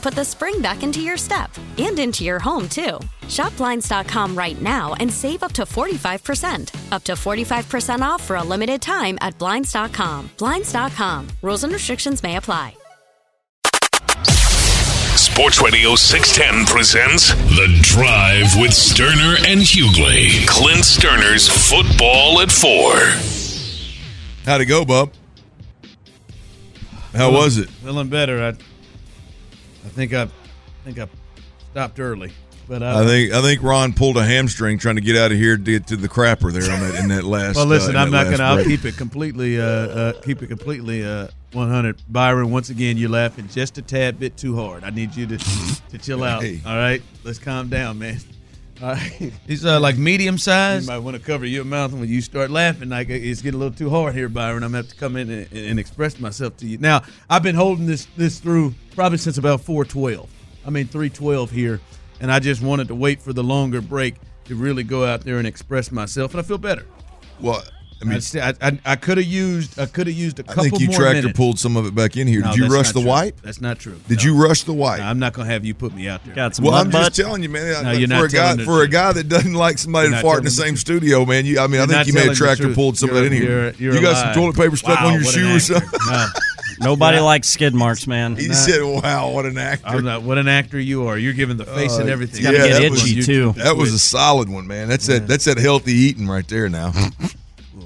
put the spring back into your step and into your home, too. Shop Blinds.com right now and save up to 45%. Up to 45% off for a limited time at Blinds.com. Blinds.com. Rules and restrictions may apply. Sports Radio 610 presents The Drive with Stoerner and Hughley. Clint Stoerner's Football at Four. How'd it go, Bub? How was it? Feeling better. I, I think I, think I stopped early, but uh, I think I think Ron pulled a hamstring trying to get out of here to get to the crapper there on that in that last. Well, listen, uh, I'm not gonna. last I'll keep it completely. Uh, uh, keep it completely. Uh, 100. Byron, once again, you're laughing just a tad bit too hard. I need you to to chill out. Hey. All right, let's calm down, man. All right. He's uh, like medium You size. might want to cover your mouth when you start laughing. Like it's getting a little too hard here, Byron. I'm gonna have to come in and, and express myself to you. Now, I've been holding this this through probably since about 412. I mean 312 here, and I just wanted to wait for the longer break to really go out there and express myself, and I feel better. Well, I I mean, mean, I, I, I could have used I could have used a I couple I think you tractor minutes. pulled some of it back in here. No, Did you rush the true. white? That's not true. Did No. you rush the white? No, I'm not gonna have you put me out there. Got some well, mud I'm butt. just telling you, man. No, like, you're for not a guy telling the for a guy that doesn't like somebody You're to fart in the the same truth. studio, man. You, I mean, You're I think you may have tractor pulled some of You're- that in here. you're- you're you a got some toilet paper stuck Wow, on your shoe or something. Nobody Yeah. likes skid marks, man. He Nah. said, "Wow, what an actor!" I'm not. What an actor you are! You're giving the face and Uh, everything. yeah, get that was- itchy, too. That was a solid one, man. That's that. That's that healthy eating right there. Now,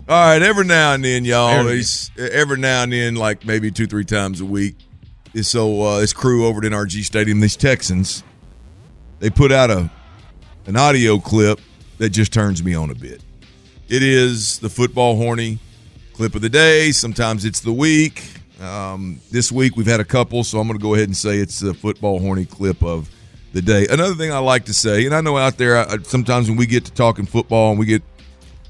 all right. Every now and then, y'all. Every now and then, like maybe two, three times a week. is So uh, this crew over at NRG Stadium, these Texans, they put out a an audio clip that just turns me on a bit. It is the football horny clip of the day. Sometimes it's the week. Um, this week we've had a couple, so I'm going to go ahead and say it's the football horny clip of the day. Another thing I like to say, and I know out there I, sometimes when we get to talking football and we get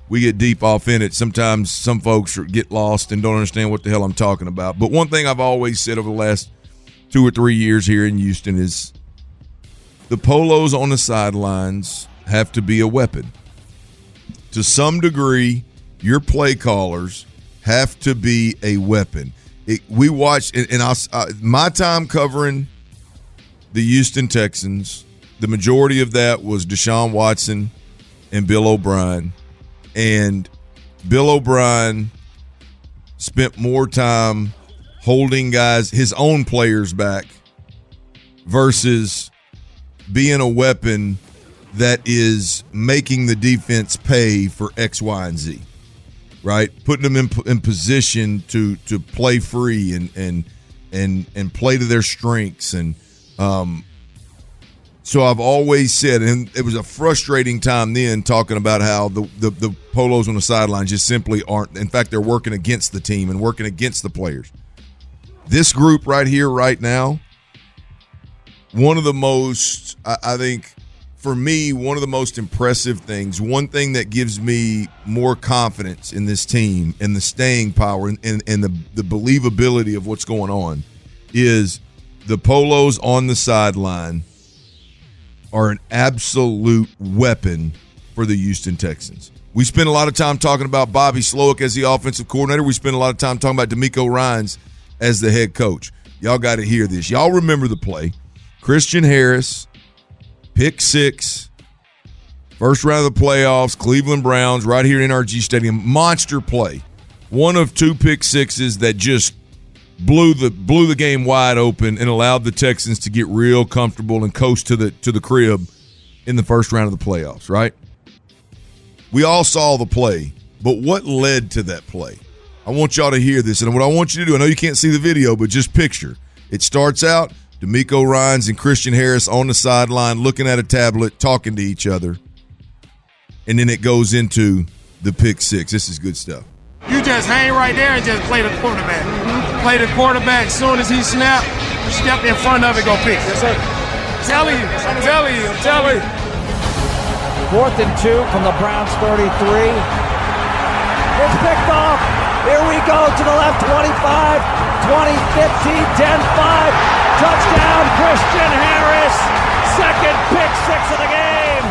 we get deep off in it, sometimes some folks get lost and don't understand what the hell I'm talking about. But one thing I've always said over the last two or three years here in Houston is the polos on the sidelines have to be a weapon. To some degree, your play callers have to be a weapon. It, we watched, and, and I, uh, my time covering the Houston Texans, the majority of that was Deshaun Watson and Bill O'Brien. And Bill O'Brien spent more time holding guys, his own players back, versus being a weapon that is making the defense pay for X, Y, and Z. Right, putting them in, in position to to play free and and and and play to their strengths and um, so I've always said, and it was a frustrating time then talking about how the, the, the polos on the sidelines just simply aren't. In fact, they're working against the team and working against the players. This group right here, right now, one of the most, I, I think, for me, one of the most impressive things, one thing that gives me more confidence in this team and the staying power and, and, and the, the believability of what's going on is the polos on the sideline are an absolute weapon for the Houston Texans. We spend a lot of time talking about Bobby Slowik as the offensive coordinator. We spend a lot of time talking about DeMeco Ryans as the head coach. Y'all got to hear this. Y'all remember the play. Christian Harris, pick six, first round of the playoffs, Cleveland Browns, right here in NRG Stadium. Monster play. One of two pick sixes that just blew the blew the game wide open and allowed the Texans to get real comfortable and coast to the to the crib in the first round of the playoffs, right? We all saw the play, but what led to that play? I want y'all to hear this, and what I want you to do, I know you can't see the video, but just picture. It starts out DeMeco Ryans and Christian Harris on the sideline looking at a tablet, talking to each other. And then it goes into the pick six. This is good stuff. You just hang right there and just play the quarterback. Play the quarterback. As soon as he snap, step in front of it, go pick. Yes, sir. I'm telling you. I'm telling you. I'm telling you. Fourth and two from the Browns 33. It's picked off. Here we go to the left 25, 20, 15, 10, 5. Touchdown, Christian Harris. Second pick six of the game.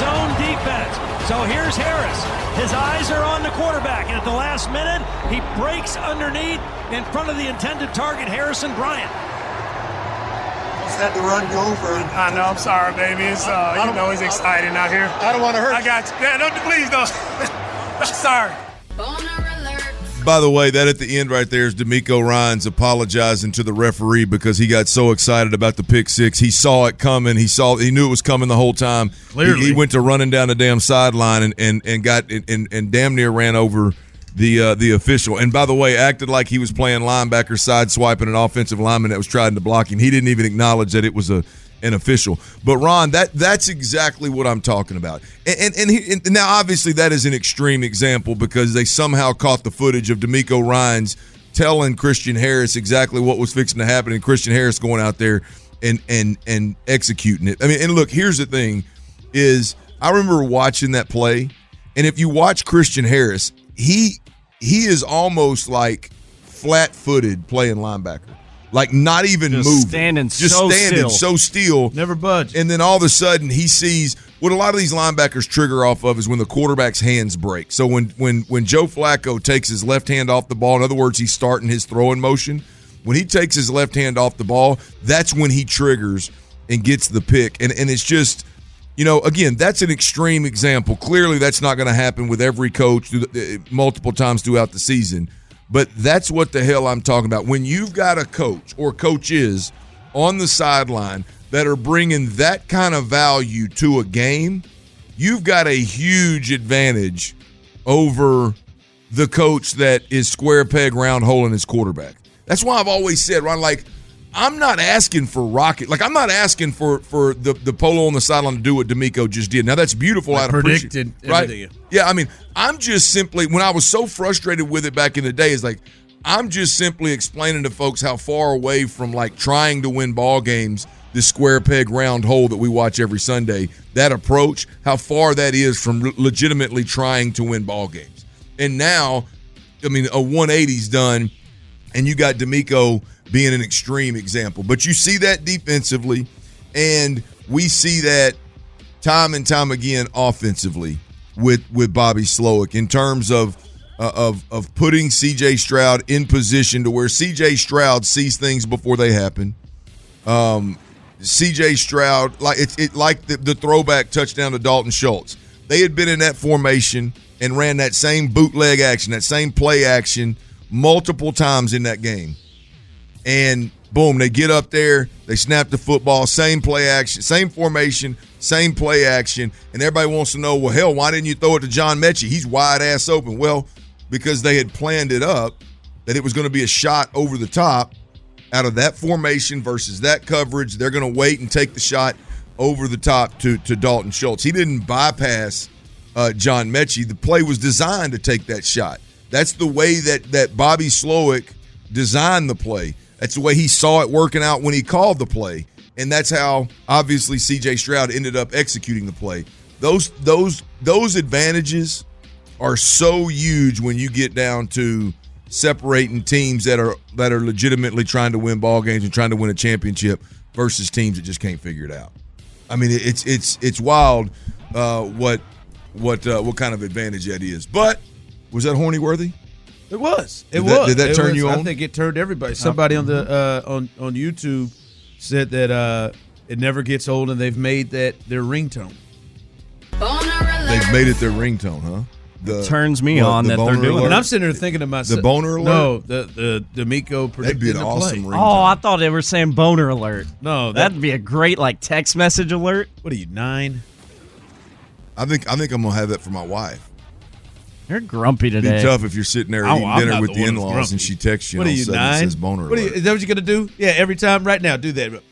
Zone defense. So here's Harris. His eyes are on the quarterback, and at the last minute, he breaks underneath in front of the intended target, Harrison Bryant. Is that the run go for? I know. I'm sorry, baby. It's uh, you know, it's exciting out here. I don't want to hurt. I got you. Yeah, don't please don't. sorry. By the way, that at the end right there is DeMeco Ryans apologizing to the referee because he got so excited about the pick six. He saw it coming. He saw he knew it was coming the whole time. Clearly. He, he went to running down the damn sideline and and, and got and, and damn near ran over the uh, the official. And by the way, acted like he was playing linebacker side swiping an offensive lineman that was trying to block him. He didn't even acknowledge that it was a an official. But Ron, that that's exactly what I'm talking about. And and, and, he, and now obviously that is an extreme example because they somehow caught the footage of DeMeco Ryans telling Christian Harris exactly what was fixing to happen, and Christian Harris going out there and and and executing it. I mean, and look, here's the thing: is I remember watching that play, and if you watch Christian Harris, he he is almost like flat-footed playing linebacker. Like not even Just moving, standing just so standing still. so still, Never budge. and then all of a sudden he sees what a lot of these linebackers trigger off of is when the quarterback's hands break. So when when when Joe Flacco takes his left hand off the ball, in other words, he's starting his throwing motion. When he takes his left hand off the ball, that's when he triggers and gets the pick. And and it's just you know, again, that's an extreme example. Clearly, that's not going to happen with every coach through the, uh, multiple times throughout the season. But that's what the hell I'm talking about. When you've got a coach or coaches on the sideline that are bringing that kind of value to a game, you've got a huge advantage over the coach that is square peg round hole in his quarterback. That's why I've always said, Ron, like, I'm not asking for rocket. Like, I'm not asking for for the, the polo on the sideline to do what DeMeco just did. Now, that's beautiful. Like I'd predicted right? Yeah, I mean, I'm just simply when I was so frustrated with it back in the day, is like I'm just simply explaining to folks how far away from like trying to win ball games, this square peg round hole that we watch every Sunday, that approach, how far that is from legitimately trying to win ball games. And now, I mean, a 180's done, and you got DeMeco being an extreme example. But you see that defensively, and we see that time and time again offensively with with Bobby Slowik in terms of uh, of of putting CJ Stroud in position to where CJ Stroud sees things before they happen. Um, CJ Stroud like it's it like the, the throwback touchdown to Dalton Schultz. They had been in that formation and ran that same bootleg action, that same play action multiple times in that game and boom, they get up there, they snap the football, same play action, same formation, same play action, and everybody wants to know, well, hell, why didn't you throw it to John Metchie? He's wide ass open. Well, because they had planned it up that it was going to be a shot over the top out of that formation versus that coverage. They're going to wait and take the shot over the top to to Dalton Schultz. He didn't bypass uh, John Metchie. The play was designed to take that shot. That's the way that that Bobby Slowik designed the play. That's the way he saw it working out when he called the play, and that's how obviously C.J. Stroud ended up executing the play. Those those those advantages are so huge when you get down to separating teams that are that are legitimately trying to win ball games and trying to win a championship versus teams that just can't figure it out. I mean, it's it's it's wild uh, what what uh, what kind of advantage that is. But was that horny worthy? It was. It Did that- was. did that It turn was- you on? I think it turned everybody. Somebody on the uh, on on YouTube said that uh, it never gets old, and they've made that their ringtone. They've made it their ringtone, huh? The, turns me what, on the that they're doing alert? And I'm sitting there thinking to myself, The boner alert? No, the the DeMeco predicted That'd be an the awesome play. ringtone. Oh, I thought they were saying boner alert. No, that, That'd be a great like text message alert. what are you nine? I think I think I'm gonna have that for my wife. You're grumpy It'd be tough if you're sitting there eating I'm dinner with the the in-laws and she texts you What and are you of a sudden nine? says boner What are you, is that what you're gonna do? Yeah, every time right now, do that.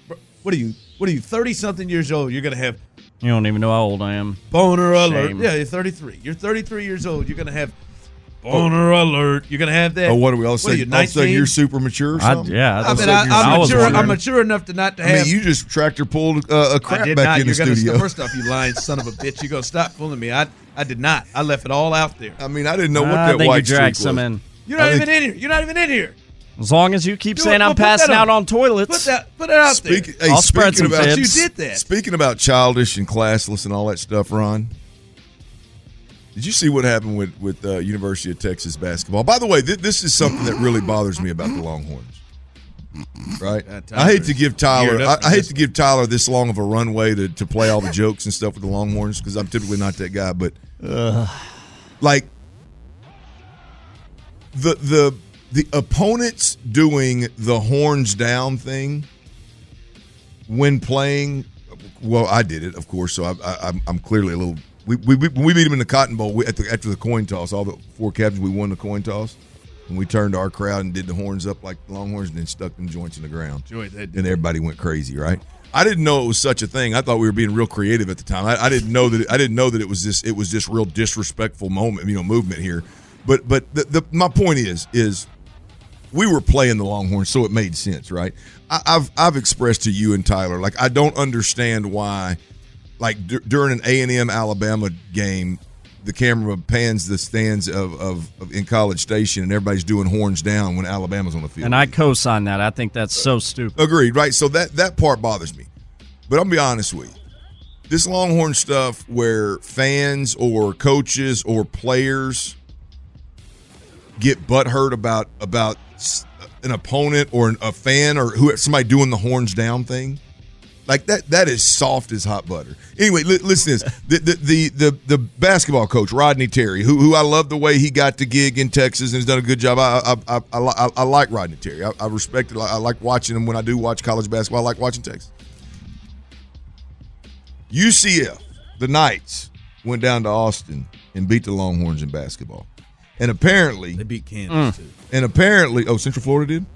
What are you? What are you? Thirty something years old. You're gonna have You don't even know how old I am. boner alert. Yeah, you're 33. You're 33 years old. You're gonna have boner alert. You're gonna have that. Oh, what are we all What are saying? you, All of a sudden 19? you're super mature or I, yeah, I, I, mean, I, I'm, mature, I'm mature enough to not to have. I mean, you just tractor pulled uh, a I crap back not. in You're the gonna studio. first off, you lying son of a bitch. You're gonna stop fooling me. I I did not. I left it all out there. I mean, I didn't know what I that think white you dragged streak some was. in. You're not I even think- in here. You're not even in here. As long as you keep Do saying it. I'm passing out on toilets. Put that. Put it out Speak, there. hey, I'll spread some about fibs. You did that. Speaking about childish and classless and all that stuff, Ron. Did you see what happened with with uh, University of Texas basketball? By the way, th- this is something that really bothers me about the Longhorns. Right? Yeah, I hate to give Tyler. I, I hate to give Tyler this long of a runway to, to play all the jokes and stuff with the Longhorns because I'm typically not that guy. But like the the the opponents doing the horns down thing when playing. Well, I did it, of course. So I, I, I'm- I'm clearly a little. We, we, we, we beat them in the Cotton Bowl we, at the, after the coin toss. All the four captains, we won the coin toss, and we turned to our crowd and did the horns up like Longhorns, and then stuck them joints in the ground. They did and everybody went crazy, right? I didn't know it was such a thing. I thought we were being real creative at the time. I, I didn't know that. It, I didn't know that it was this. It was this real disrespectful moment, you know, movement here. But but the, the my point is is we were playing the Longhorns, so it made sense, right? I, I've I've expressed to you and Tyler like I don't understand why, like d- during an A and M Alabama game, the camera pans the stands of, of, of in College Station and everybody's doing horns down when Alabama's on the field. and I co-sign that. I think that's so stupid. Agreed, right? So that that part bothers me. But I'll be honest with you. This Longhorn stuff where fans or coaches or players get butthurt about about an opponent or an, a fan or who somebody doing the horns down thing. Like that that is soft as hot butter. Anyway, li- listen to this. The, the the the the basketball coach Rodney Terry, who who I love the way he got the gig in Texas and has done a good job. I I I, I, I, I like Rodney Terry. I, I respect it. I like watching him when I do watch college basketball. I like watching Texas. UCF, the Knights, went down to Austin and beat the Longhorns in basketball. And apparently, They beat Kansas mm. too. and apparently, oh, Central Florida did.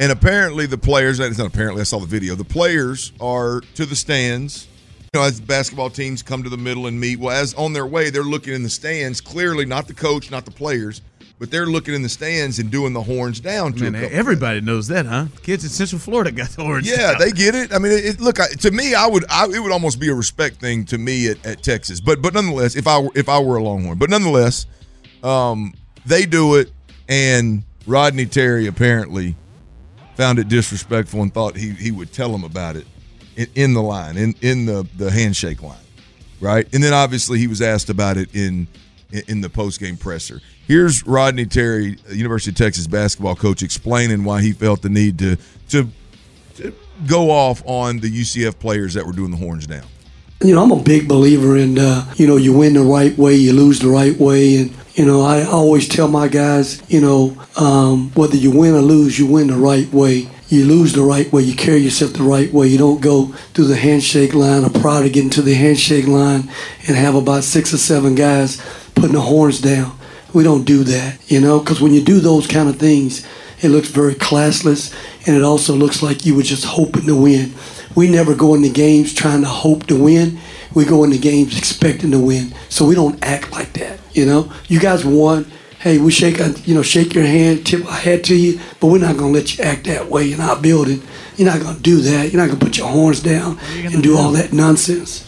And apparently, the players. It's not apparently. I saw the video. The players are to the stands. You know, as basketball teams come to the middle and meet. Well, as on their way, they're looking in the stands. Clearly, not the coach, not the players, but they're looking in the stands and doing the horns down. To Man, everybody knows that, huh? Kids in Central Florida got the orange. yeah, down. they get it. I mean, it, it- look I, to me. I would. I, it would almost be a respect thing to me at, at Texas. But but nonetheless, if I were if I were a Longhorn, but nonetheless, um, they do it, and Rodney Terry apparently found it disrespectful and thought he he would tell him about it in, in the line in in the the handshake line, right? And then obviously he was asked about it in in, the post game presser. Here's Rodney Terry, University of Texas basketball coach, explaining why he felt the need to to to go off on the UCF players that were doing the horns down. You know, I'm a big believer in, uh, you know, you win the right way, you lose the right way. And, you know, I always tell my guys, you know, um, whether you win or lose, you win the right way. You lose the right way, you carry yourself the right way. You don't go through the handshake line or prior to get into the handshake line and have about six or seven guys putting the horns down. We don't do that, you know, because when you do those kind of things, it looks very classless and it also looks like you were just hoping to win. We never go into games trying to hope to win. We go into games expecting to win. So we don't act like that, you know. You guys won. Hey, we shake, you know, shake your hand, tip our hat to you, but we're not gonna let you act that way in our building. You're not gonna do that. You're not gonna put your horns down and do all that nonsense.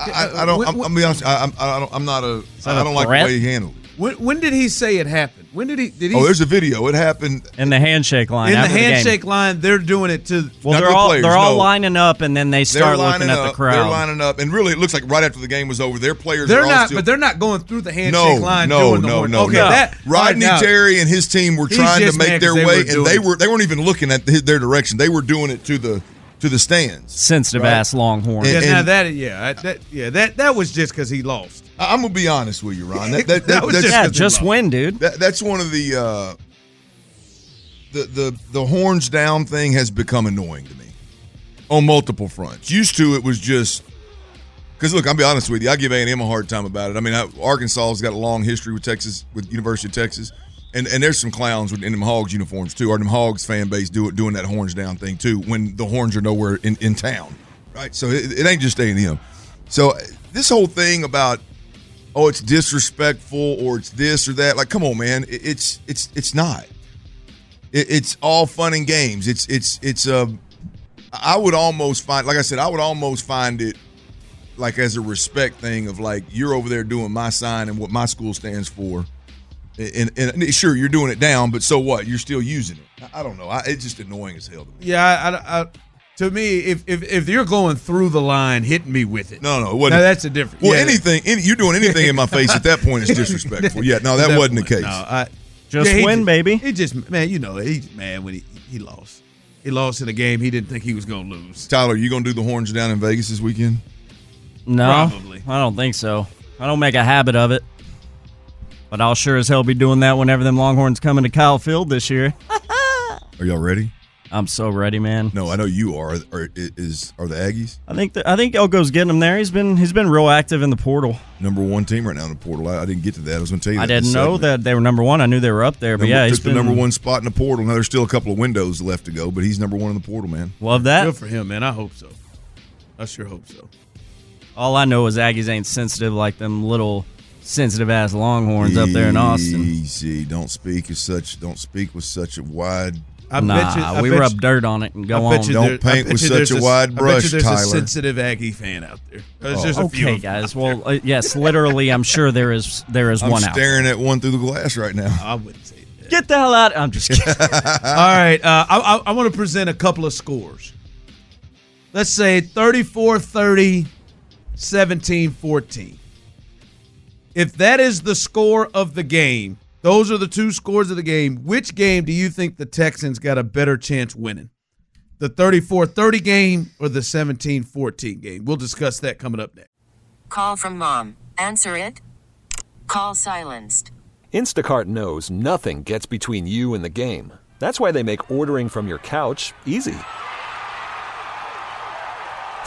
I, I, I don't. I'm, I'm be honest. I, I'm, I don't, I'm not a. that I a don't like the way he handled it. When, when did he say it happened? When did he? Did he? Oh, there's a video. It happened in the handshake line. in the after game. handshake line. They're doing it to. Well, they're the all players, they're all no. lining up, and then they start lining looking at up. the crowd. They're lining up, and really, it looks like right after the game was over, their players. They're are all not, still, but they're not going through the handshake no, line. no, doing no, horn. no, Okay, no. that Rodney right Terry and his team were trying to make mad their 'cause they way, and they were they weren't even looking at the, their direction. They were doing it to the to the stands. Sensitive Right. ass Longhorn. Yeah, And- now that yeah, that yeah, that that was just because he lost. I- I'm gonna be honest with you, Ron. That, that, That was that's, just yeah, 'cause he just win, dude. that, that's one of the uh, the the the horns down thing has become annoying to me on multiple fronts. Used to it was just because look, I'll be honest with you. I give A and M a hard time about it. I mean, I, Arkansas has got a long history with Texas, with University of Texas, and and there's some clowns in them Hogs uniforms too. Or them Hogs fan base do doing that horns down thing too when the horns are nowhere in, in town, right? So it, it ain't just A and. So uh, this whole thing about oh it's disrespectful or it's this or that, like come on, man, it, it's it's it's not. It, it's all fun and games. It's it's it's a. I would almost find, like I said, I would almost find it like as a respect thing of like you're over there doing my sign and what my school stands for, and, and, and sure you're doing it down, but so what? You're still using it. I, I don't know. I, it's just annoying as hell to me. Yeah, I, I, I, to me, if, if if you're going through the line, hitting me with it. No, no, it wasn't. Now, that's a different. Well, yeah. anything, any, you doing anything in my face at that point is disrespectful. Yeah, no, that, At wasn't the case. No, I, Just yeah, win, just- baby. He just man, you know, he's mad when he he lost. He lost in a game he didn't think he was going to lose. Tyler, you gonna do the horns down in Vegas this weekend? No, Probably. I don't think so. I don't make a habit of it. But I'll sure as hell be doing that whenever them Longhorns come into Kyle Field this year. Are y'all ready? I'm so ready, man. No, I know you are. Are is are the Aggies I think that, I think Elko's getting him there. He's been he's been real active in the portal. number one team right now in the portal? I, I didn't get to that. I was gonna tell you. I that didn't know segment. that they were number one. I knew they were up there, but Number, yeah, he's took the been number one spot in the portal. Now there's still a couple of windows left to go, but he's number one in the portal, man. Love that. Good for him, man. I hope so. I sure hope so. All I know is Aggies ain't sensitive like them little sensitive ass Longhorns up there in Austin. Easy. Don't speak as such. Don't speak with such a wide. I nah, bet you, I we bet rub you- dirt on it and go on. you Don't paint with such there's a s- wide I bet you there's Tyler. a sensitive Aggie fan out there. There's just a okay, of them. guys. Well, uh, yes, literally, I'm sure there is there is I'm one out. staring at one through the glass right now. I wouldn't say that. Get the hell out! I'm just kidding. All right, uh, I, I, I want to present a couple of scores. Let's say 34 30, 17 14. If that is the score of the game, those are the two scores of the game. Which game do you think the Texans got a better chance winning? The 34 30 game or the 17 14 game? We'll discuss that coming up next. Call from mom. Answer it. Call silenced. Instacart knows nothing gets between you and the game. That's why they make ordering from your couch easy.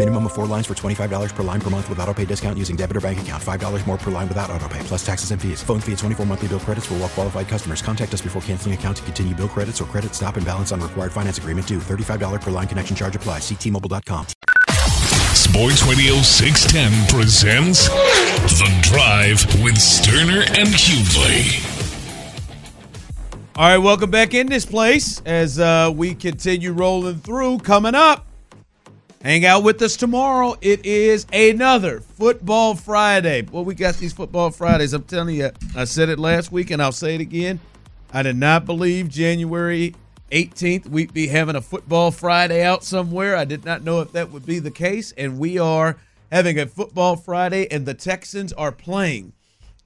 Minimum of four lines for $25 per line per month with auto pay discount using debit or bank account. $5 more per line without auto pay, plus taxes and fees. Phone fee at 24 monthly bill credits for well qualified customers. Contact us before canceling account to continue bill credits or credit stop and balance on required finance agreement due. $35 per line connection charge applies. Ctmobile.com. Sports Radio 610 presents The Drive with Stoerner and Hughley. All right, welcome back in this place as uh, we continue rolling through. Coming up, hang out with us tomorrow. It is another Football Friday. Well, we got these Football Fridays. I'm telling you, I said it last week and I'll say it again. I did not believe January 18th we'd be having a Football Friday out somewhere. I did not know if that would be the case, and we are having a Football Friday, and the Texans are playing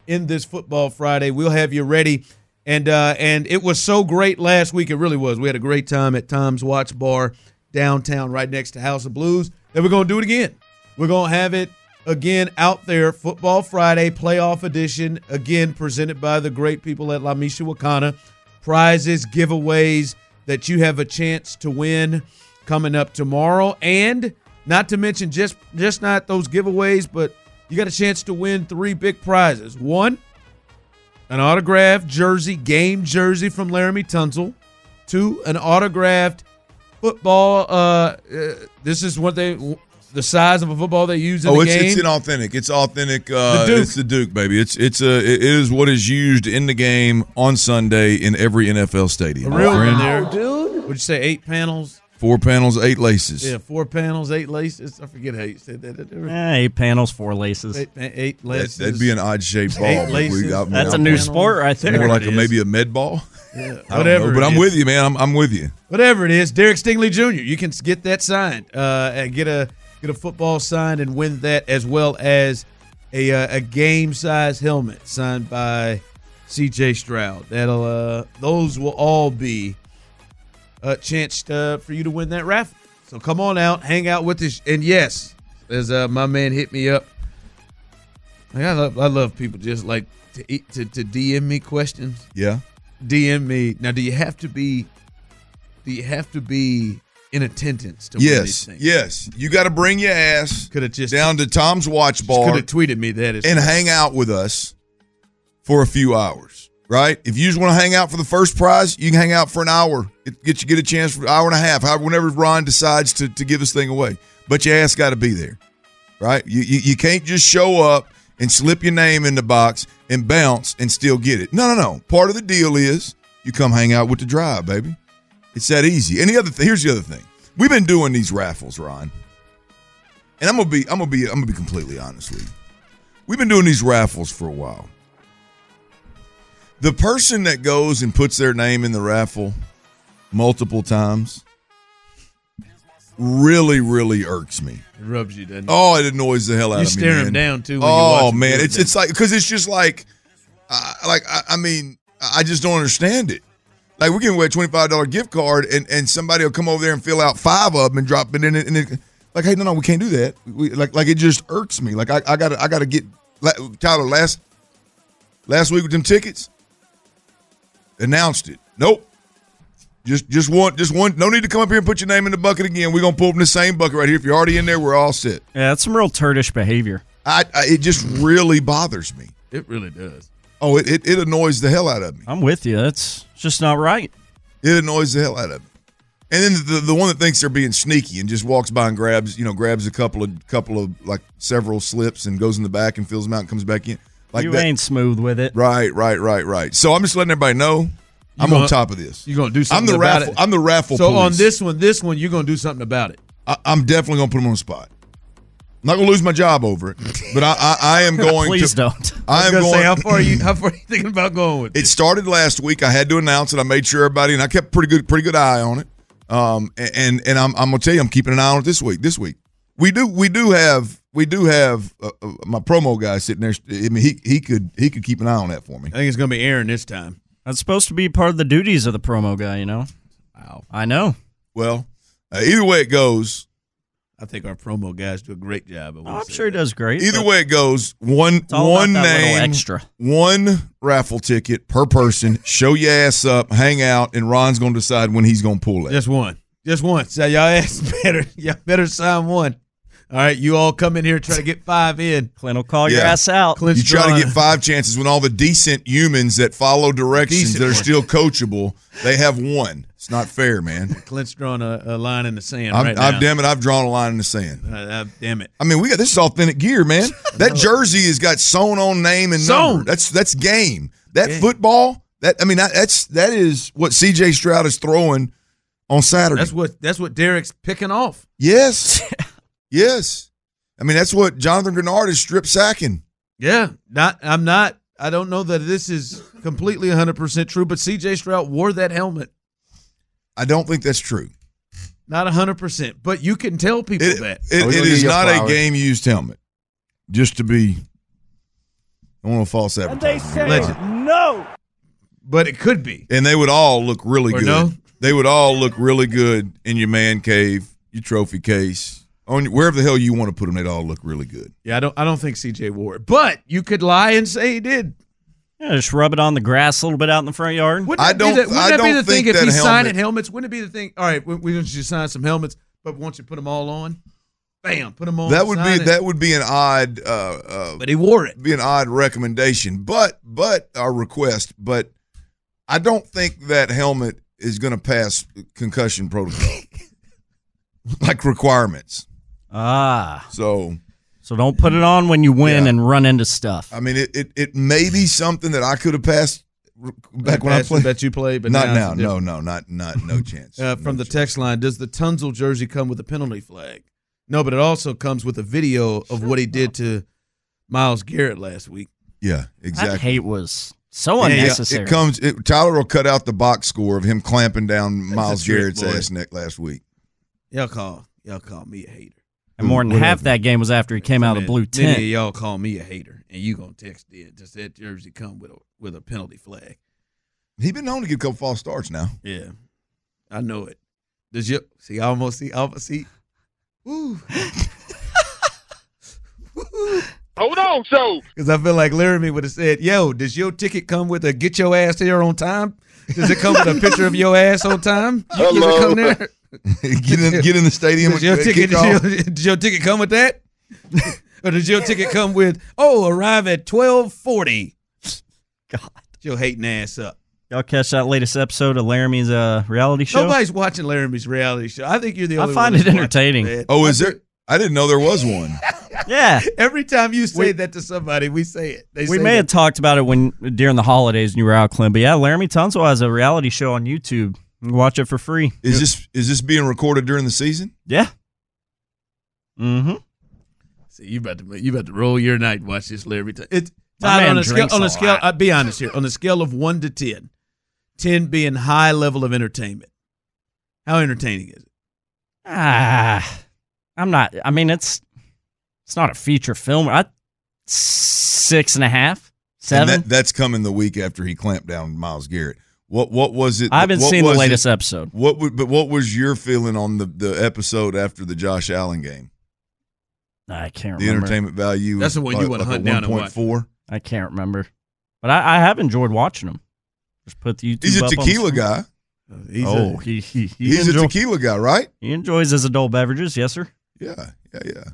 in this Football Friday. We'll have you ready. And uh, and it was so great last week. It really was. We had a great time at Tom's Watch Bar downtown, right next to House of Blues. Then we're gonna do it again. We're gonna have it again out there. Football Friday playoff edition again, presented by the great people at La Michoacana. Prizes, giveaways that you have a chance to win coming up tomorrow, and not to mention just just not those giveaways, but you got a chance to win three big prizes. One an autographed jersey, game jersey from Laremy Tunsil. Two, an autographed football. Uh, uh, this is what they, the size of a football they use in oh, the it's game. it's inauthentic. It's authentic. Uh, The Duke. It's the Duke, baby. It's it's a it is what is used in the game on Sunday in every NFL stadium. a real my one friend. there, dude. Would you say eight panels? Four panels, eight laces. Yeah, four panels, eight laces. I forget how you said that. Eh, eight panels, four laces. Eight, eight That, laces. that'd be an odd shaped ball. Eight laces. we got- That's a I'm- new sport right there. More like a, maybe a med ball. Yeah, whatever. know, but I'm with you, man. I'm, I'm with you. whatever it is, Derek Stingley Jr. You can get that signed, uh, and get a get a football signed and win that as well as a uh, a game size helmet signed by C.J. Stroud. That'll uh, those will all be a chance to, for you to win that raffle. So come on out, hang out with us, and yes, as uh, my man hit me up. Like, I love I love people just like to eat, to to DM me questions. Yeah. DM me now. Do you have to be? Do you have to be in attendance to win these Yes, yes. You got to bring your ass Could have just down to Tom's Watch Bar Could have tweeted me that and hang out with us for a few hours, right? If you just want to hang out for the first prize, you can hang out for an hour. Get you get a chance for an hour and a half, however, whenever Ron decides to, to give this thing away. But your ass got to be there, right? You, you you can't just show up and slip your name in the box and bounce and still get it. No, no, no. Part of the deal is you come hang out with the drive, baby. It's that easy. Any other thing, here's the other thing. We've been doing these raffles, Ron. And I'm gonna be I'm gonna be I'm gonna be completely honest with you. We've been doing these raffles for a while. The person that goes and puts their name in the raffle multiple times really, really irks me. It rubs you, doesn't it? Oh, it annoys the hell out You of me. stare 'em man. down, too, when you oh man, it's it's like because it's just like, uh, like I, I mean, I just don't understand it. Like we're giving away a twenty five dollar gift card, and and somebody will come over there and fill out five of them and drop it in it, and it, like, hey, no, no, we can't do that. We, like, like it just irks me. Like I, I gotta, I gotta get Tyler last last week with them tickets. Announced it. Nope. Just, just one, just one. No need to come up here and put your name in the bucket again. We're gonna pull from the same bucket right here. If you're already in there, we're all set. Yeah, that's some real turdish behavior. I, I it just really bothers me. It really does. Oh, it, it, it annoys the hell out of me. I'm with you. That's just not right. It annoys the hell out of me. And then the, the one that thinks they're being sneaky and just walks by and grabs, you know, grabs a couple of couple of like several slips and goes in the back and fills them out and comes back in. Like you that. ain't smooth with it. Right, right, right, right. So I'm just letting everybody know I'm gonna- on top of this. You're gonna do I'm something the about raffle. it. I'm the raffle. So on this one, this one, you're gonna do something about it. I, I'm definitely gonna put them on the spot. I'm not gonna lose my job over it, but I, I, I am going. Please to, don't. I I am gonna say, how far are you? How far are you thinking about going with? It started last week. I had to announce it. I made sure everybody, and I kept pretty good, pretty good eye on it. Um, and and I'm I'm gonna tell you, I'm keeping an eye on it this week. This week, we do we do have we do have uh, uh, my promo guy sitting there. I mean, he he could he could keep an eye on that for me. I think it's gonna be Aaron this time. That's supposed to be part of the duties of the promo guy, you know? Wow. I know. Well, uh, either way it goes, I think our promo guys do a great job. I will Oh, I'm say sure he does great. either way it goes, one all one about that name, extra. one raffle ticket per person. Show your ass up, hang out, and Ron's gonna decide when he's gonna pull it. Just one. Just one. So y'all ass better. Y'all better sign one. All right, you all come in here try to get five in. Clint will call your ass out. Clint's You try to get five chances when all the decent humans that follow directions Decent that are one. still coachable, they have one. It's not fair, man. Clint's drawn a, a line in the sand I'm, right I've now. damn it, I've drawn a line in the sand. Uh, uh, damn it. I mean, we got this is authentic gear, man. That jersey has got sewn on name and Sewn. number. That's that's game. That Yeah. football. That I mean, that, that's that is what C.J. Stroud is throwing on Saturday. That's what that's what Derek's picking off. yes, yes. I mean, that's what Jonathan Greenard is strip sacking. Yeah, not. I'm not. I don't know that this is completely 100 percent true, but C.J. Stroud wore that helmet. I don't think that's true. Not 100 percent, but you can tell people It, that. it- Are we it gonna is give you not a game used helmet. Just to be, I want to false And they advertising. say Legend. no. But it could be. and they would all look really Or good. no? They would all look really good in your man cave, your trophy case, on wherever the hell you want to put them. They'd all look really good. Yeah, I don't. I don't think C.J. wore it, but you could lie and say he did. Yeah, just rub it on the grass a little bit out in the front yard. Wouldn't I that don't- Be the, wouldn't I that be don't the thing if he that signed helmet- helmets? Wouldn't it be the thing? All right, we, we want you to sign some helmets, but once you put them all on, bam, put them on. that would be it. that would be an odd, uh, uh, But he wore it. be an odd recommendation. But but our request. But I don't think that helmet is going to pass concussion protocol, like requirements. Ah, So so don't put it on when you win Yeah. and run into stuff. I mean, it, it it may be something that I could have passed back when I played. Bet you played, but not now now. No, no, not not no chance. Uh, from No the text line, does the Tunsil jersey come with a penalty flag? No, but it also comes with a video of what he did to Myles Garrett last week. Yeah, That exactly. hate was so Yeah, unnecessary. It comes. It, Tyler will cut out the box score of him clamping down Miles a trick, Garrett's boy. ass neck last week. Y'all call y'all call me a hater. And more than half that game was after he came out of the blue Many tent. of y'all call me a hater, and you gonna text it. Does that jersey come with a with a penalty flag? He been known to get a couple false starts now. Yeah, I know it. Does you see? I almost see. I almost see. Woo. Hold on, so Because I feel like Laremy would have said, "Yo, does your ticket come with a get your ass here on time? Does it come with a picture of your ass on time? You Hello. Does it come there? get in, get in the stadium. Does your ticket? kickoff. Does your, does your ticket come with that? or does your ticket come with? Oh, arrive at twelve forty. God. Get your hating ass up. Y'all catch that latest episode of Laremy's uh, reality show? Nobody's watching Laremy's reality show. I think you're the I only. find one it that's watching entertaining. that. Oh, is there? I didn't know there was one. yeah. Every time you say We- that to somebody, we say it. They We say may that. have talked about it when during the holidays and you were out, Clint. But yeah, Laremy Tunsil has a reality show on YouTube. You can watch it for free. Is this is this being recorded during the season? Yeah. Mm-hmm. See, you about to you about to roll your night and watch this Larry. T- It's My Todd, man on a scale on a a scale. lot. I'll be honest here. On a scale of one to ten, ten being high level of entertainment. How entertaining is it? Ah, I'm not. I mean, it's it's not a feature film. I six and a half, And that, that's coming the week after he clamped down Myles Garrett. What what was it? I haven't what seen the latest it- episode. What would but what was your feeling on the the episode after the Josh Allen game? I can't remember. The remember. entertainment value. That's the one you like- wanna like hunt down and watch. 1.4? I can't remember, but I, I have enjoyed watching him. Just put the YouTube. He's a up tequila screen. guy. He's oh, a- he, he, he He's enjoy- a tequila guy, right? He enjoys his adult beverages. Yes, sir. Yeah, yeah, yeah.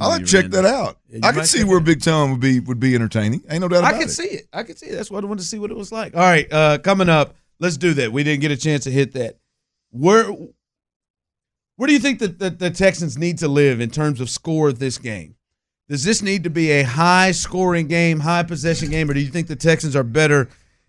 I'll to check that out. Yeah, I can see where. Big Tun would be would be entertaining. Ain't no doubt I about can it. see it. I can see it. That's why I wanted to see what it was like. All right, uh, coming up, let's do that. We didn't get a chance to hit that. Where where do you think that the, the Texans need to live in terms of score this game? Does this need to be a high scoring game, high possession game, or do you think the Texans are better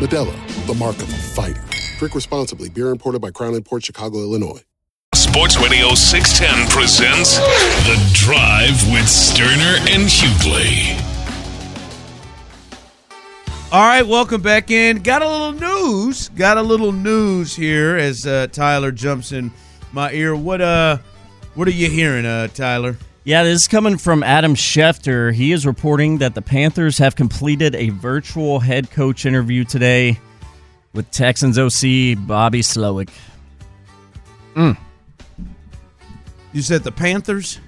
Modelo, the mark of a fighter. Drink responsibly. Beer imported by Crown Port Chicago, Illinois. Sports Radio 610 presents The Drive with Stoerner and Hughley. All right, welcome back in. Got a little news. Got a little news here as uh, Tyler jumps in my ear. What uh, what are you hearing, uh, Tyler? Yeah, this is coming from Adam Schefter. He is reporting that the Panthers have completed a virtual head coach interview today with Texans OC Bobby Slowik. Mm. You said the Panthers?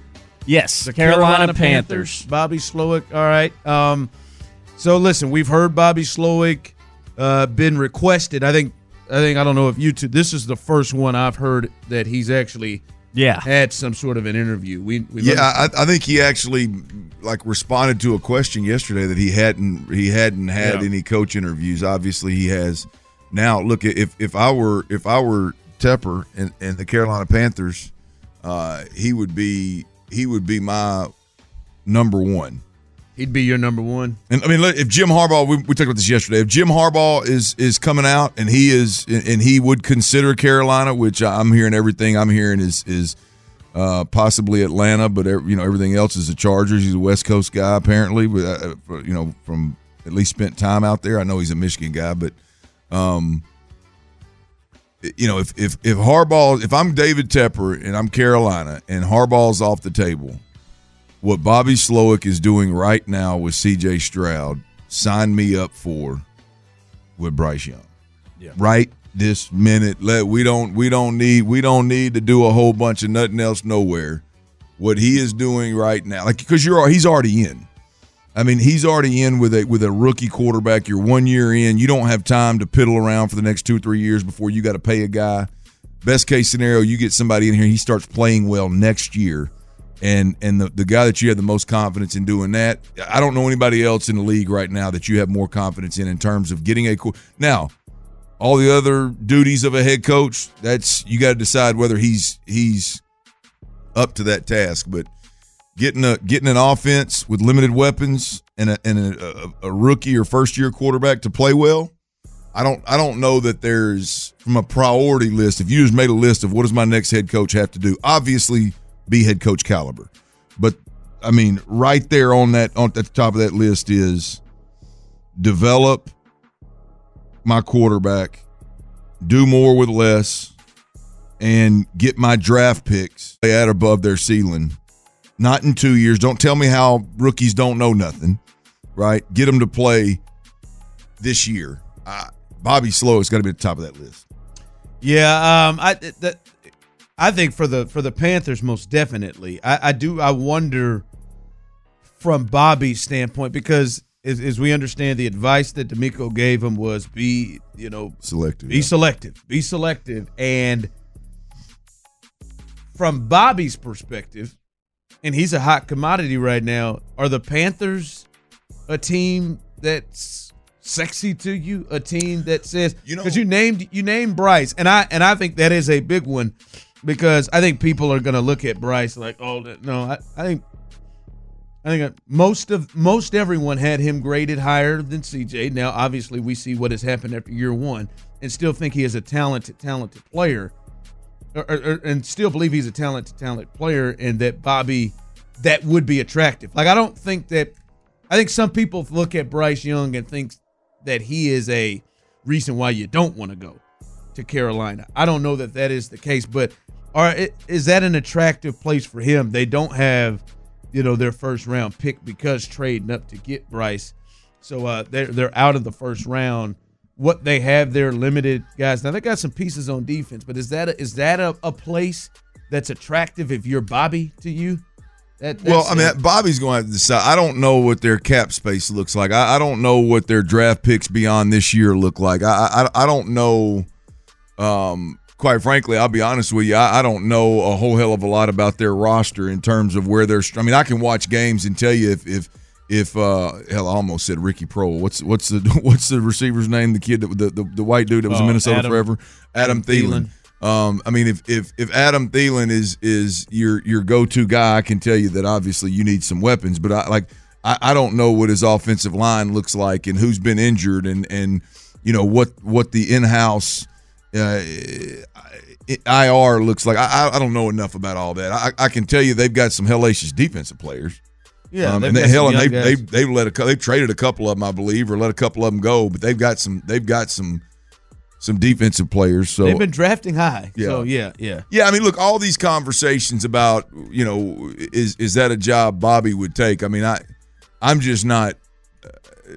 Yes, the Carolina, Panthers. Bobby Slowik. All right. Um, so listen, we've heard Bobby Slowik uh, been requested. I think. I think I don't know if you two. This is the first one I've heard that he's actually yeah had some sort of an interview. We, we yeah, I, I, think he actually like responded to a question yesterday that he hadn't he hadn't had Yeah. any coach interviews. Obviously, he has now. Look, if if I were if I were Tepper and, and the Carolina Panthers, uh, he would be he would be my number one. He'd be your number one. And I mean, look, if Jim Harbaugh, we, we talked about this yesterday. If Jim Harbaugh is is coming out and he is and he would consider Carolina, which I'm hearing everything I'm hearing is is uh, possibly Atlanta, but you know everything else is the Chargers. He's a West Coast guy apparently, but uh, you know from at least spent time out there. I know he's a Michigan guy, but um, you know if if if Harbaugh, if I'm David Tepper and I'm Carolina and Harbaugh's off the table what Bobby Slowik is doing right now with CJ Stroud, sign me up for with Bryce Young. Yeah. Right this minute. Let we don't we don't need we don't need to do a whole bunch of nothing else nowhere. What he is doing right now, like because you're he's already in. I mean, he's already in with a with a rookie quarterback. You're one year in. You don't have time to piddle around for the next two or three years before you got to pay a guy. Best case scenario, you get somebody in here. He starts playing well next year, and and the, the guy that you have the most confidence in doing that. I don't know anybody else in the league right now that you have more confidence in in terms of getting a now. All the other duties of a head coach, that's you got to decide whether he's he's up to that task. But getting a getting an offense with limited weapons and a and a, a, a rookie or first year quarterback to play well, I don't I don't know that there's from a priority list. If you just made a list of what does my next head coach have to do, obviously be head coach caliber. But I mean, right there on that on at the top of that list is develop my quarterback, do more with less, and get my draft picks at above their ceiling. Not in two years. Don't tell me how rookies don't know nothing, right? Get them to play this year. Uh, Bobby Slow has got to be at the top of that list. Yeah, um, I that I think for the for the Panthers most definitely. I, I do. I wonder from Bobby's standpoint because as, as we understand the advice that DeMeco gave him was be you know Selective. be selective, be selective, and from Bobby's perspective, and he's a hot commodity right now. Are the Panthers a team that's sexy to you? A team that says you know because you named you named Bryce, and I and I think that is a big one because I think people are going to look at Bryce like, oh no, I, I think. I think uh, most of most everyone had him graded higher than CJ. Now, obviously, we see what has happened after year one, and still think he is a talented, talented player, or- or- and still believe he's a talented, talented player, and that Bobby that would be attractive. Like I don't think that. I think some people look at Bryce Young and think that he is a reason why you don't want to go to Carolina. I don't know that that is the case, but are is that an attractive place for him? They don't have, you know, their first round pick because trading up to get Bryce, so uh, they're they're out of the first round. What they have there, limited guys. Now they got some pieces on defense, but is that a, is that a, a place that's attractive if you're Bobby to you? That, Well, I mean, it. Bobby's going to decide. I don't know what their cap space looks like. I, I don't know what their draft picks beyond this year look like. I I, I don't know. Um, quite frankly, I'll be honest with you. I, I don't know a whole hell of a lot about their roster in terms of where they're. I mean, I can watch games and tell you if if if uh hell, I almost said Ricky Proehl. What's what's the what's the receiver's name? The kid that the the, the white dude that was in Oh, Minnesota Adam- forever. Adam, Adam Thielen. Um, I mean, if if if Adam Thielen is is your your go to guy, I can tell you that obviously you need some weapons. But I like I, I don't know what his offensive line looks like and who's been injured and and you know what what the in house Uh, IR looks like I, I- don't know enough about all that. I, I can tell you they've got some hellacious defensive players. Yeah, um, and they, hell, and young they they've let a they've traded a couple of them, I believe, or let a couple of them go. But they've got some they've got some some defensive players. So They've been drafting high. Yeah. So yeah, yeah. yeah, I mean, look, all these conversations about you know is is that a job Bobby would take? I mean, I I'm just not uh,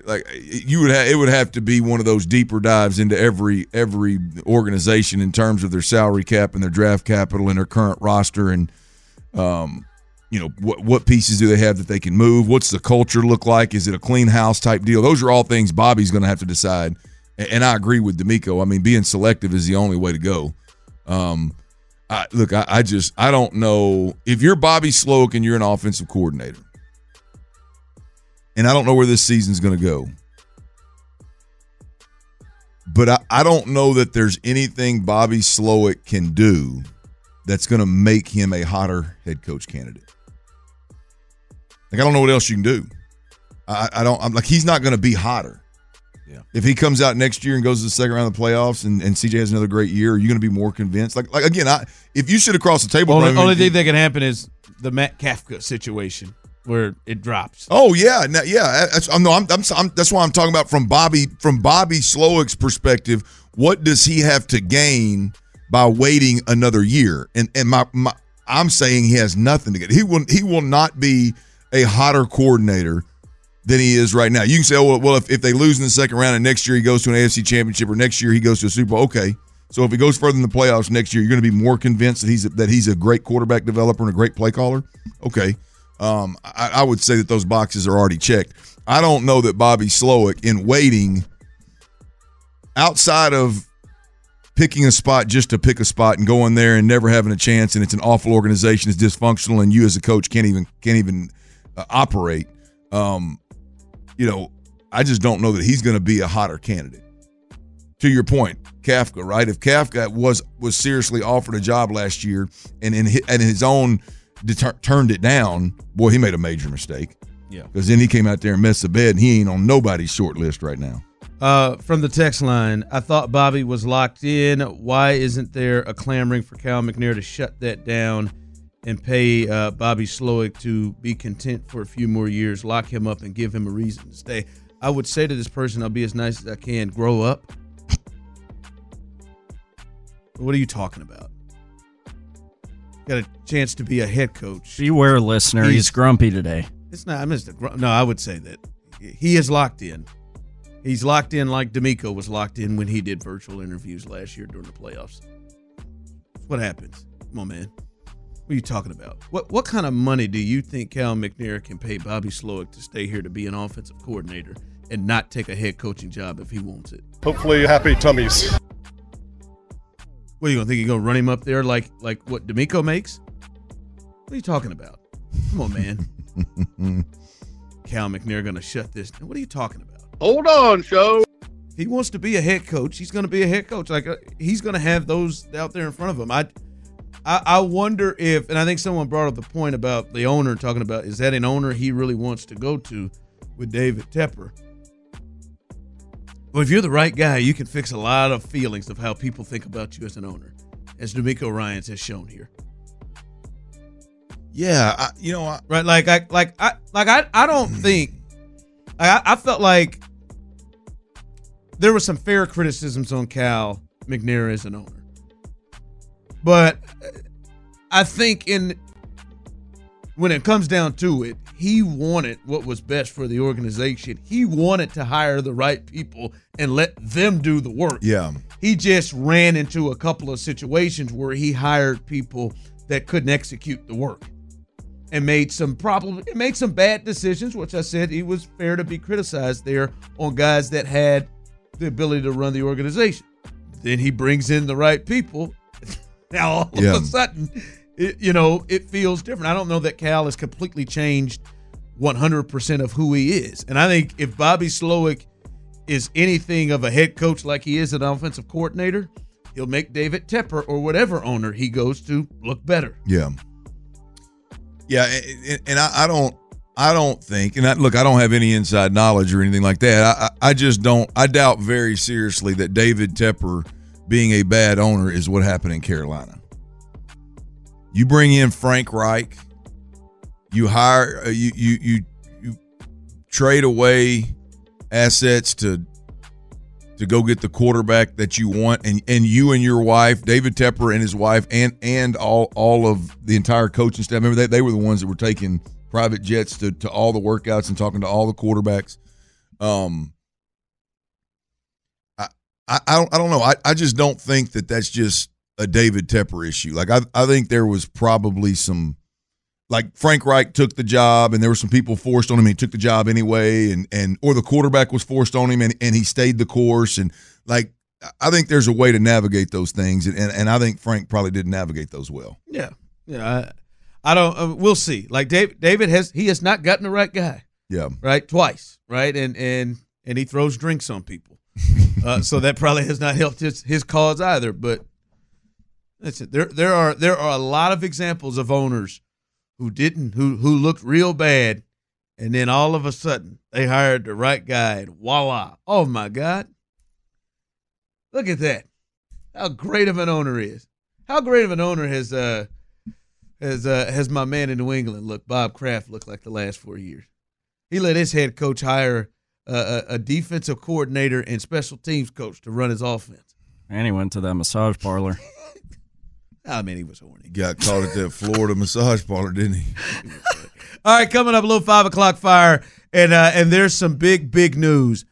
like you would have. It would have to be one of those deeper dives into every every organization in terms of their salary cap and their draft capital and their current roster and um you know what what pieces do they have that they can move? What's the culture look like? Is it a clean house type deal? Those are all things Bobby's going to have to decide. And I agree with DeMeco. I mean, being selective is the only way to go. Um, I, look, I, I just I don't know if you're Bobby Slowik and you're an offensive coordinator, and I don't know where this season's going to go. But I, I don't know that there's anything Bobby Slowik can do that's going to make him a hotter head coach candidate. Like I don't know what else you can do. I, I don't. I'm like he's not going to be hotter. Yeah. If he comes out next year and goes to the second round of the playoffs, and, and CJ has another great year, are you going to be more convinced? Like, like again, I if you sit across the table, Only, only thing that can happen is the Matt Kafka situation where it drops. Oh yeah, no, yeah. That's, I'm, I'm, I'm, I'm, that's why I'm talking about from Bobby from Bobby Slowik's perspective. What does he have to gain by waiting another year? And and my, my I'm saying he has nothing to get. He will he will not be a hotter coordinator than he is right now. You can say, oh well, well if, if they lose in the second round and next year he goes to an AFC championship or next year he goes to a Super Bowl, okay. So if he goes further in the playoffs next year, you're going to be more convinced that he's a, that he's a great quarterback developer and a great play caller. Okay, um, I, I would say that those boxes are already checked. I don't know that Bobby Slowik in waiting outside of picking a spot just to pick a spot and going there and never having a chance and it's an awful organization it's dysfunctional and you as a coach can't even can't even uh, operate um you know i just don't know that he's going to be a hotter candidate to your point kafka right if kafka was was seriously offered a job last year and in his, and his own deter- turned it down boy he made a major mistake Yeah. because then he came out there and messed the bed and he ain't on nobody's short list right now Uh, from the text line, I thought Bobby was locked in. Why isn't there a clamoring for Cal McNair to shut that down and pay uh, Bobby Slowik to be content for a few more years, lock him up, and give him a reason to stay? I would say to this person, I'll be as nice as I can. Grow up. What are you talking about? Got a chance to be a head coach. Beware, listener. He's, grumpy today. It's not. I missed the. gr- No, I would say that he is locked in. He's locked in like DeMeco was locked in when he did virtual interviews last year during the playoffs. What happens. Come on, man. What are you talking about? What what kind of money do you think Cal McNair can pay Bobby Slowik to stay here to be an offensive coordinator and not take a head coaching job if he wants it? Hopefully, happy tummies. What are you gonna think? You gonna run him up there like like what DeMeco makes? What are you talking about? Come on, man. Cal McNair gonna shut this. What are you talking about? Hold on, show. He wants to be a head coach, he's going to be a head coach. Like uh, he's going to have those out there in front of him. I, I, I wonder if, and I think someone brought up the point about the owner talking about is that an owner he really wants to go to with David Tepper. Well, if you're the right guy, you can fix a lot of feelings of how people think about you as an owner, as DeMeco Ryans has shown here. yeah I, you know I, right like i like i like i, I don't hmm. think I, I felt like there was some fair criticisms on cal mcnair as an owner but uh, i think in when it comes down to it he wanted what was best for the organization he wanted to hire the right people and let them do the work yeah he just ran into a couple of situations where he hired people that couldn't execute the work and made some problem and made some bad decisions, which I said he was fair to be criticized there on guys that had the ability to run the organization. Then he brings in the right people. now all Yeah. of a sudden, it, you know, it feels different. I don't know that Cal has completely changed 100% of who he is. And I think if Bobby Slowik is anything of a head coach like he is an offensive coordinator, he'll make David Tepper or whatever owner he goes to look better. Yeah. Yeah, and I, I don't, I don't think, and I, look, I don't have any inside knowledge or anything like that. I I just don't. I doubt very seriously that David Tepper being a bad owner is what happened in Carolina. You bring in Frank Reich, you hire uh, you you you you trade away assets to to go get the quarterback that you want and and you and your wife David Tepper and his wife and and all all of the entire coaching staff remember they, they were the ones that were taking private jets to, to all the workouts and talking to all the quarterbacks. Um I I, I don't I don't know. I, I just don't think that that's just a David Tepper issue like I I think there was probably some like Frank Reich took the job and there were some people forced on him. He took the job anyway, and and or the quarterback was forced on him and, and he stayed the course. And like I think there's a way to navigate those things, and and, and I think Frank probably didn't navigate those well. Yeah, yeah. I, I don't. Uh, we'll see. Like David, David has he has not gotten the right guy. Yeah. Right. Twice. Right. And and and he throws drinks on people. uh, so that probably has not helped his his cause either. But listen, there there are there are a lot of examples of owners who didn't who who looked real bad, and then all of a sudden they hired the right guy, and voila! Oh my God! Look at that! How great of an owner is! How great of an owner has uh has uh has my man in New England look Bob Kraft look like the last four years? He let his head coach hire a, a defensive coordinator and special teams coach to run his offense. And he went to that massage parlor. I mean, he was horny. Got caught at that Florida massage parlor, didn't he? All right, coming up a little five o'clock fire, and uh, and there's some big big news,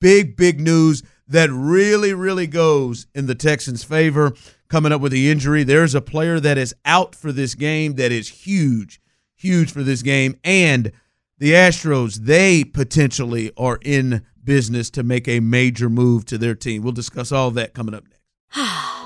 big big news that really really goes in the Texans' favor. Coming up with the injury, there's a player that is out for this game that is huge, huge for this game, and the Astros they potentially are in business to make a major move to their team. We'll discuss all that coming up next.